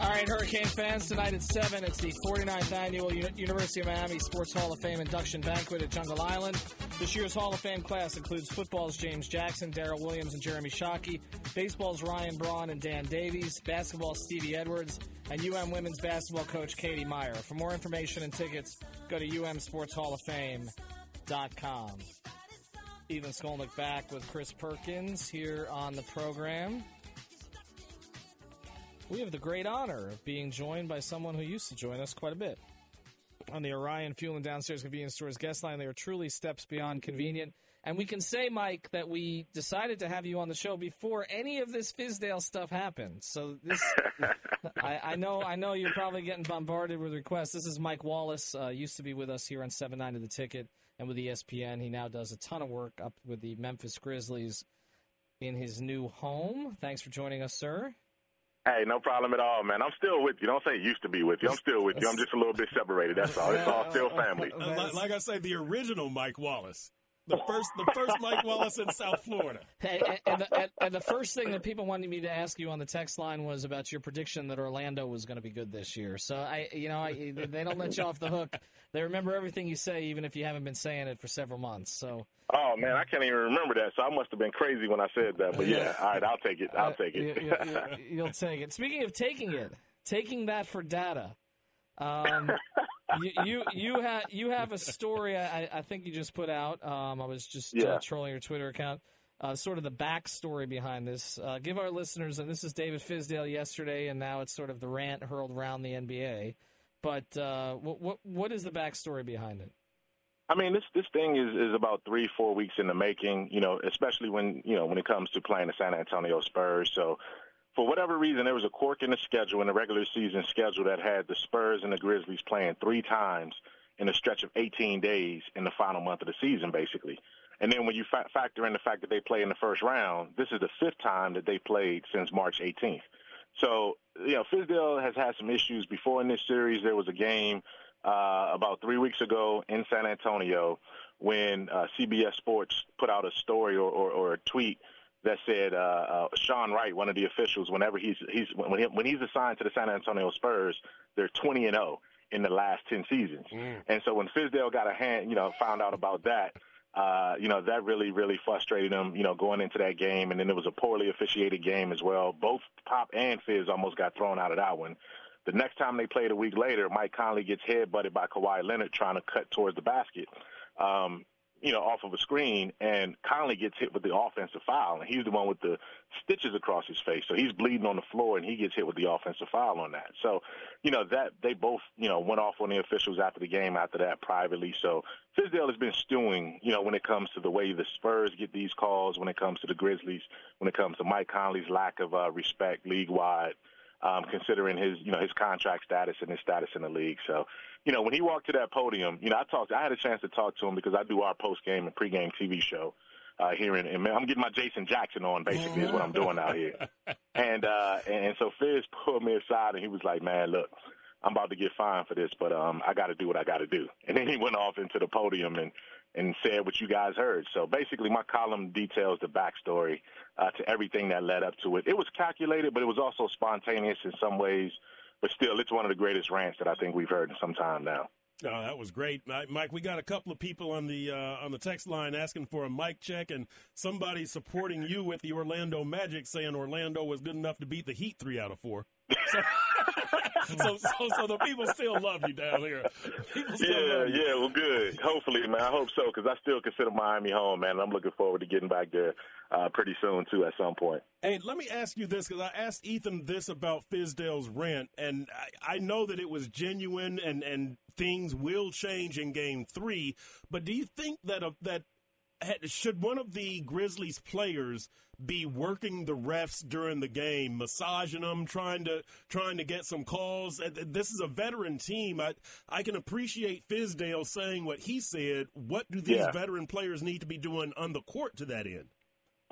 All right, Hurricane fans, tonight at 7, it's the 49th Annual U- University of Miami Sports Hall of Fame Induction Banquet at Jungle Island. This year's Hall of Fame class includes football's James Jackson, Daryl Williams, and Jeremy Shockey, baseball's Ryan Braun and Dan Davies, basketball's Stevie Edwards, and UM women's basketball coach Katie Meier. For more information and tickets, go to umsportshalloffame.com. Ethan Skolnick back with Chris Perkins here on the program. We have the great honor of being joined by someone who used to join us quite a bit. On the Orion Fuel and Downstairs Convenience Stores guest line, they are truly steps beyond convenient. And we can say, Mike, that we decided to have you on the show before any of this Fizdale stuff happened. So this, I, I know, I know you're probably getting bombarded with requests. This is Mike Wallace. Uh, used to be with us here on Seven Nine of the Ticket and with ESPN. He now does a ton of work up with the Memphis Grizzlies in his new home. Thanks for joining us, sir. Hey, no problem at all, man. I'm still with you. Don't say used to be with you. I'm still with you. I'm just a little bit separated. That's all. It's all still family. Like, like I say, the original Mike Wallace. The first, the first Mike Wallace in South Florida. Hey, and, and, the, and, and the first thing that people wanted me to ask you on the text line was about your prediction that Orlando was going to be good this year. So I, you know, I, they don't let you off the hook. They remember everything you say, even if you haven't been saying it for several months. So. Oh man, I can't even remember that. So I must have been crazy when I said that. But yeah, all right, I'll take it. I'll take it. Uh, you, you, you'll take it. Speaking of taking it, taking that for data. Um, you, you you have you have a story I, I think you just put out. Um, I was just uh, trolling your Twitter account. Uh, sort of the backstory behind this. Uh, give our listeners, and this is David Fizdale yesterday, and now it's sort of the rant hurled around the NBA. But uh, what what what is the backstory behind it? I mean, this this thing is is about three four weeks in the making. You know, especially when you know when it comes to playing the San Antonio Spurs. So. For whatever reason, there was a quirk in the schedule, in the regular season schedule, that had the Spurs and the Grizzlies playing three times in a stretch of 18 days in the final month of the season, basically. And then when you fa- factor in the fact that they play in the first round, this is the fifth time that they played since March 18th. So, you know, Fizdale has had some issues before in this series. There was a game uh, about three weeks ago in San Antonio when uh, CBS Sports put out a story or, or, or a tweet that said uh, uh, Sean Wright, one of the officials, whenever he's he's when he, when he's assigned to the San Antonio Spurs, they're 20 and 0 in the last 10 seasons. And so when Fizdale got a hand, you know, found out about that, uh, you know, that really, really frustrated him, you know, going into that game. And then it was a poorly officiated game as well. Both Pop and Fizz almost got thrown out of that one. The next time they played a week later, Mike Conley gets headbutted by Kawhi Leonard trying to cut towards the basket, um, you know, off of a screen, and Conley gets hit with the offensive foul, and he's the one with the stitches across his face, so he's bleeding on the floor, and he gets hit with the offensive foul on that. So, you know, that they both, you know, went off on the officials after the game after that privately. So Fizdale has been stewing, you know, when it comes to the way the Spurs get these calls, when it comes to the Grizzlies, when it comes to Mike Conley's lack of uh, respect league wide um, considering his, you know, his contract status and his status in the league. So, you know, when he walked to that podium, you know, I talked, I had a chance to talk to him because I do our post game and pregame TV show uh, here in, and I'm getting my Jason Jackson on basically is what I'm doing out here. And, uh, and so Fizz pulled me aside and he was like, man, look, I'm about to get fined for this, but, um, I got to do what I got to do. And then he went off into the podium and, and said what you guys heard. So basically, my column details the backstory uh, to everything that led up to it. It was calculated, but it was also spontaneous in some ways. But still, it's one of the greatest rants that I think we've heard in some time now. Oh, that was great, Mike. We got a couple of people on the uh, on the text line asking for a mic check, and somebody supporting you with the Orlando Magic, saying Orlando was good enough to beat the Heat three out of four. So, so, so, so, the people still love you down here. yeah, yeah, well, good. Hopefully, man. I hope so because I still consider Miami home, man. I'm looking forward to getting back there uh, pretty soon too, at some point. Hey, let me ask you this because I asked Ethan this about Fizdale's rant, and I, I know that it was genuine, and and things will change in Game Three. But do you think that uh, that should one of the Grizzlies players be working the refs during the game, massaging them, trying to trying to get some calls? This is a veteran team. I I can appreciate Fizdale saying what he said. What do these yeah. veteran players need to be doing on the court to that end?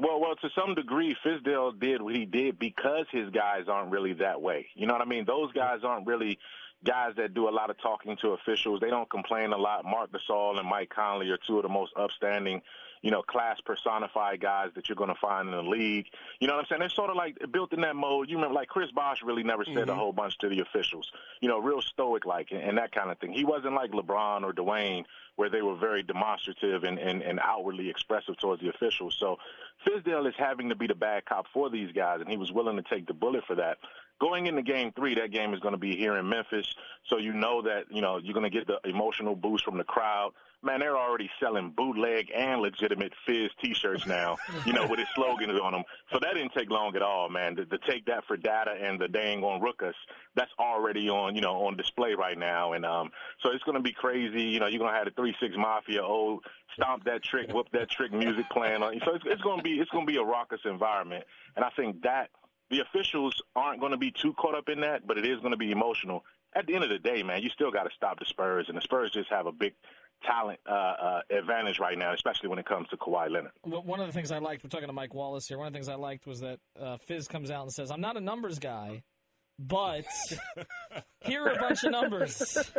Well, well, to some degree, Fizdale did what he did because his guys aren't really that way. You know what I mean? Those guys aren't really guys that do a lot of talking to officials. They don't complain a lot. Marc Gasol and Mike Conley are two of the most upstanding you know, class personified guys that you're going to find in the league. You know what I'm saying? They're sort of like built in that mode. You remember, like Chris Bosh really never said mm-hmm. a whole bunch to the officials. You know, real stoic like and, and that kind of thing. He wasn't like LeBron or Dwyane, where they were very demonstrative and, and, and outwardly expressive towards the officials. So Fizdale is having to be the bad cop for these guys, and he was willing to take the bullet for that going into game three, that game is going to be here in Memphis. So you know that, you know, you're going to get the emotional boost from the crowd. Man, they're already selling bootleg and legitimate Fizz t-shirts now, you know, with his slogans on them. So that didn't take long at all, man. To, take that for data and the dang on rook us, that's already on, you know, on display right now. And, um, so it's going to be crazy. You know, you're going to have the three, six mafia, old stomp that trick, whoop that trick music playing on. So it's, it's going to be, it's going to be a raucous environment. And I think that, the officials aren't going to be too caught up in that, but it is going to be emotional. At the end of the day, man, you still got to stop the Spurs, and the Spurs just have a big talent uh, uh, advantage right now, especially when it comes to Kawhi Leonard. One of the things I liked, we're talking to Mike Wallace here. One of the things I liked was that uh, Fizz comes out and says, "I'm not a numbers guy." But here are a bunch of numbers.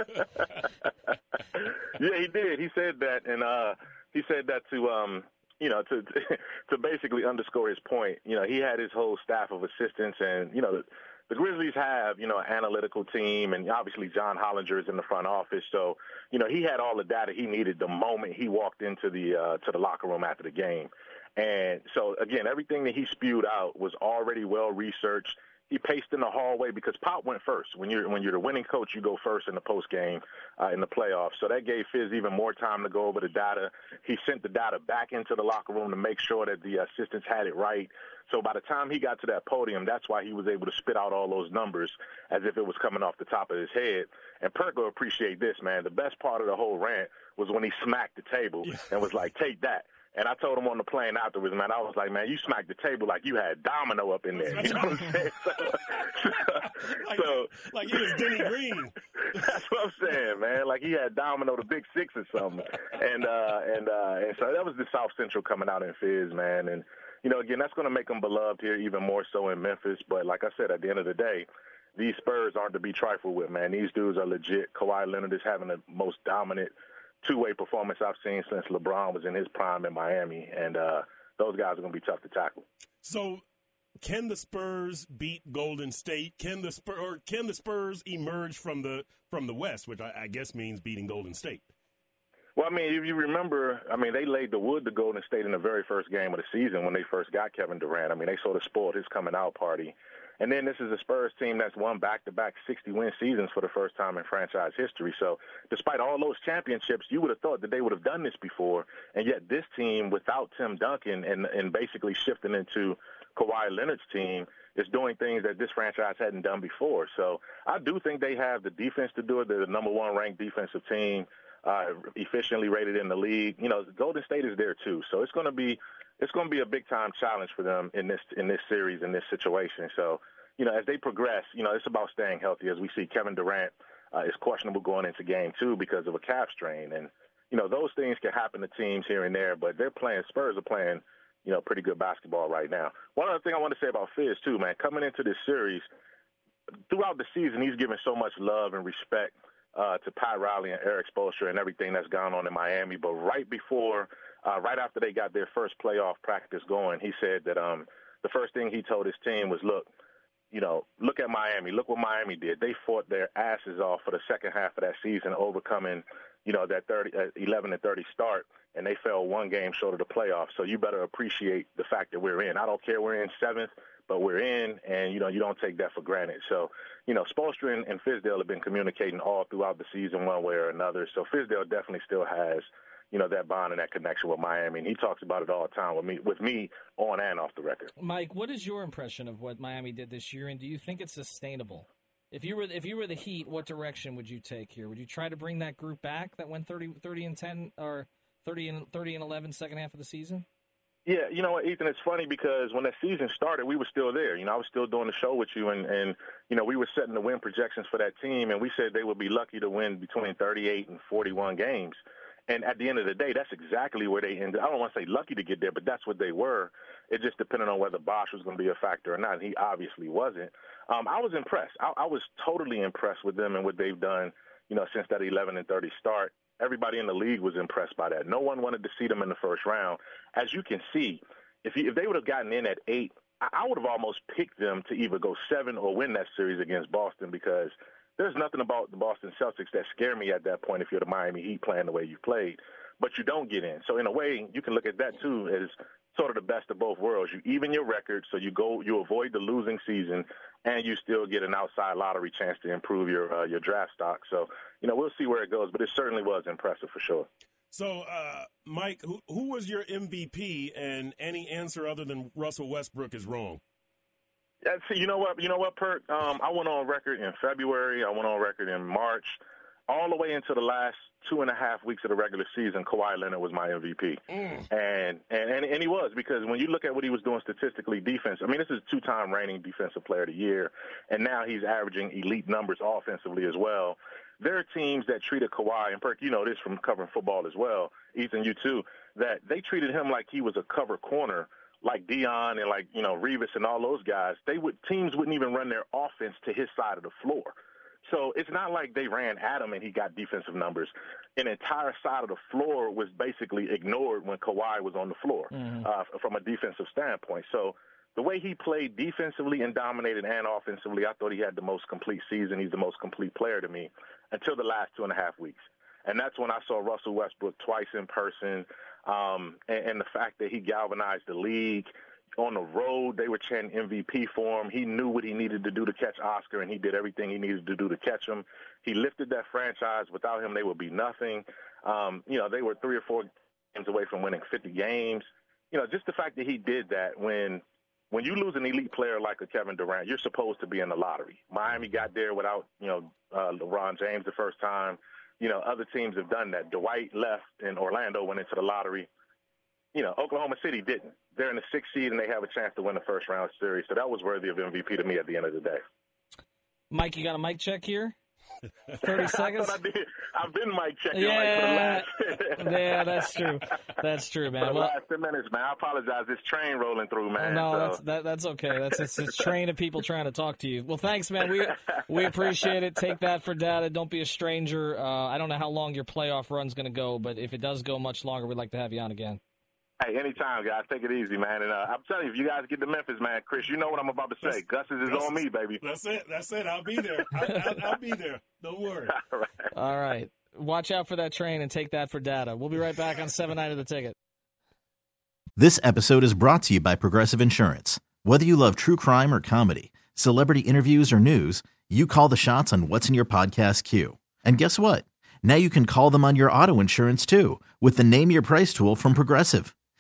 yeah, he did. He said that, and uh, he said that to um, you know, to to basically underscore his point, you know, he had his whole staff of assistants, and you know, the, the Grizzlies have you know an analytical team, and obviously John Hollinger is in the front office, so you know he had all the data he needed the moment he walked into the uh, to the locker room after the game, and so again, everything that he spewed out was already well researched he paced in the hallway because Pop went first. When you're when you're the winning coach, you go first in the post game uh, in the playoffs. So that gave Fizz even more time to go over the data. He sent the data back into the locker room to make sure that the assistants had it right. So by the time he got to that podium, that's why he was able to spit out all those numbers as if it was coming off the top of his head. And Perk will appreciate this, man. The best part of the whole rant was when he smacked the table and was like, "Take that." And I told him on the plane afterwards, man, I was like, man, you smacked the table like you had Domino up in there. You know what I'm saying? So, like, so, like he was Denny Green. that's what I'm saying, man. Like he had Domino the Big Six or something. And uh, and uh, and so that was the South Central coming out in Fizz, man. And you know, again, that's going to make them beloved here even more so in Memphis. But like I said, at the end of the day, these Spurs aren't to be trifled with, man. These dudes are legit. Kawhi Leonard is having the most dominant two-way performance I've seen since LeBron was in his prime in Miami, and uh, those guys are going to be tough to tackle. So, can the Spurs beat Golden State? Can the Spurs or can the Spurs emerge from the from the West, which I, I guess means beating Golden State? Well, I mean, if you remember, I mean, they laid the wood to Golden State in the very first game of the season when they first got Kevin Durant. I mean, they sort of spoiled his coming out party. And then this is a Spurs team that's won back-to-back 60-win seasons for the first time in franchise history. So despite all those championships, you would have thought that they would have done this before. And yet this team, without Tim Duncan and, and basically shifting into Kawhi Leonard's team, is doing things that this franchise hadn't done before. So I do think they have the defense to do it. They're the number one ranked defensive team, uh, efficiently rated in the league. You know, Golden State is there too. So it's going to be it's going to be a big time challenge for them in this in this series in this situation. So, you know, as they progress, you know, it's about staying healthy. As we see, Kevin Durant uh, is questionable going into game two because of a calf strain, and you know those things can happen to teams here and there. But they're playing. Spurs are playing, you know, pretty good basketball right now. One other thing I want to say about Fizz too, man, coming into this series, throughout the season, he's given so much love and respect uh, to Pat Riley and Erik Spoelstra and everything that's gone on in Miami. But right before uh, right after they got their first playoff practice going, he said that um, the first thing he told his team was, look, you know, look at Miami. Look what Miami did. They fought their asses off for the second half of that season, overcoming, you know, that 30, uh, 11 and 30 start, and they fell one game short of the playoffs. So you better appreciate the fact that we're in. I don't care we're in seventh, but we're in, and you know you don't take that for granted. So, you know, Spoelstra and, and Fizdale have been communicating all throughout the season, one way or another. So Fizdale definitely still has, you know, that bond and that connection with Miami, and he talks about it all the time with me, with me on and off the record. Mike, what is your impression of what Miami did this year, and do you think it's sustainable? If you were if you were the Heat, what direction would you take here? Would you try to bring that group back that went 30, 30 and ten or 30 and 30 and 11 second half of the season? Yeah, you know what, Ethan, it's funny because when the season started, we were still there. You know, I was still doing the show with you, and, and you know, we were setting the win projections for that team, and we said they would be lucky to win between 38 and 41 games. And at the end of the day, that's exactly where they ended. I don't want to say lucky to get there, but that's what they were. It just depended on whether Bosh was going to be a factor or not. And he obviously wasn't. Um, I was impressed. I, I was totally impressed with them and what they've done. You know, since that 11 and 30 start, everybody in the league was impressed by that. No one wanted to see them in the first round. As you can see, if you, if they would have gotten in at eight, I would have almost picked them to either go seven or win that series against Boston because there's nothing about the Boston Celtics that scare me at that point if you're the Miami Heat playing the way you played. But you don't get in. So in a way, you can look at that too as sort of the best of both worlds. You even your record, so you go, you avoid the losing season, and you still get an outside lottery chance to improve your uh, your draft stock. So you know we'll see where it goes, but it certainly was impressive for sure. So, uh, Mike, who, who was your MVP? And any answer other than Russell Westbrook is wrong. You know what? You know what, Perk? Um, I went on record in February. I went on record in March all the way into the last two and a half weeks of the regular season, Kawhi Leonard was my MVP, mm. and, and and and he was because when you look at what he was doing statistically, defense. I mean, this is two-time reigning defensive player of the year, and now he's averaging elite numbers offensively as well. There are teams that treated Kawhi, and Perk, you know this from covering football as well. Ethan, you too, that they treated him like he was a cover corner like Deion and like you know Revis and all those guys, they would teams wouldn't even run their offense to his side of the floor. So it's not like they ran at him and he got defensive numbers. An entire side of the floor was basically ignored when Kawhi was on the floor mm-hmm. uh, from a defensive standpoint. So the way he played defensively and dominated and offensively, I thought he had the most complete season. He's the most complete player to me until the last two and a half weeks. And that's when I saw Russell Westbrook twice in person. Um, and, and the fact that he galvanized the league – on the road. They were chanting MVP for him. He knew what he needed to do to catch Oscar, and he did everything he needed to do to catch him. He lifted that franchise. Without him, they would be nothing. Um, you know, they were three or four games away from winning 50 games. You know, just the fact that he did that when when you lose an elite player like a Kevin Durant, you're supposed to be in the lottery. Miami got there without, you know, uh, LeBron James the first time. You know, other teams have done that. Dwight left and Orlando went into the lottery you know, Oklahoma City didn't. They're in the sixth seed and they have a chance to win the first round series. So that was worthy of MVP to me at the end of the day. Mike, you got a mic check here? 30 seconds? I have been mic checking yeah, like yeah, that's true. That's true, man. For the well, last 10 minutes, man. I apologize. This train rolling through, man. No, so. that's that, that's okay. That's it's, it's train of people trying to talk to you. Well, thanks, man. We we appreciate it. Take that for data. Don't be a stranger. Uh, I don't know how long your playoff run's going to go, but if it does go much longer, we'd like to have you on again. Hey, anytime, guys. Take it easy, man. And uh, I'm telling you, if you guys get to Memphis, man, Chris, you know what I'm about to say. Gus's is on me, baby. That's it. That's it. I'll be there. I, will be there. Don't worry. All right. All right. Watch out for that train and take that for data. We'll be right back on 7 Night of the Ticket. This episode is brought to you by Progressive Insurance. Whether you love true crime or comedy, celebrity interviews or news, you call the shots on what's in your podcast queue. And guess what? Now you can call them on your auto insurance too with the Name Your Price tool from Progressive.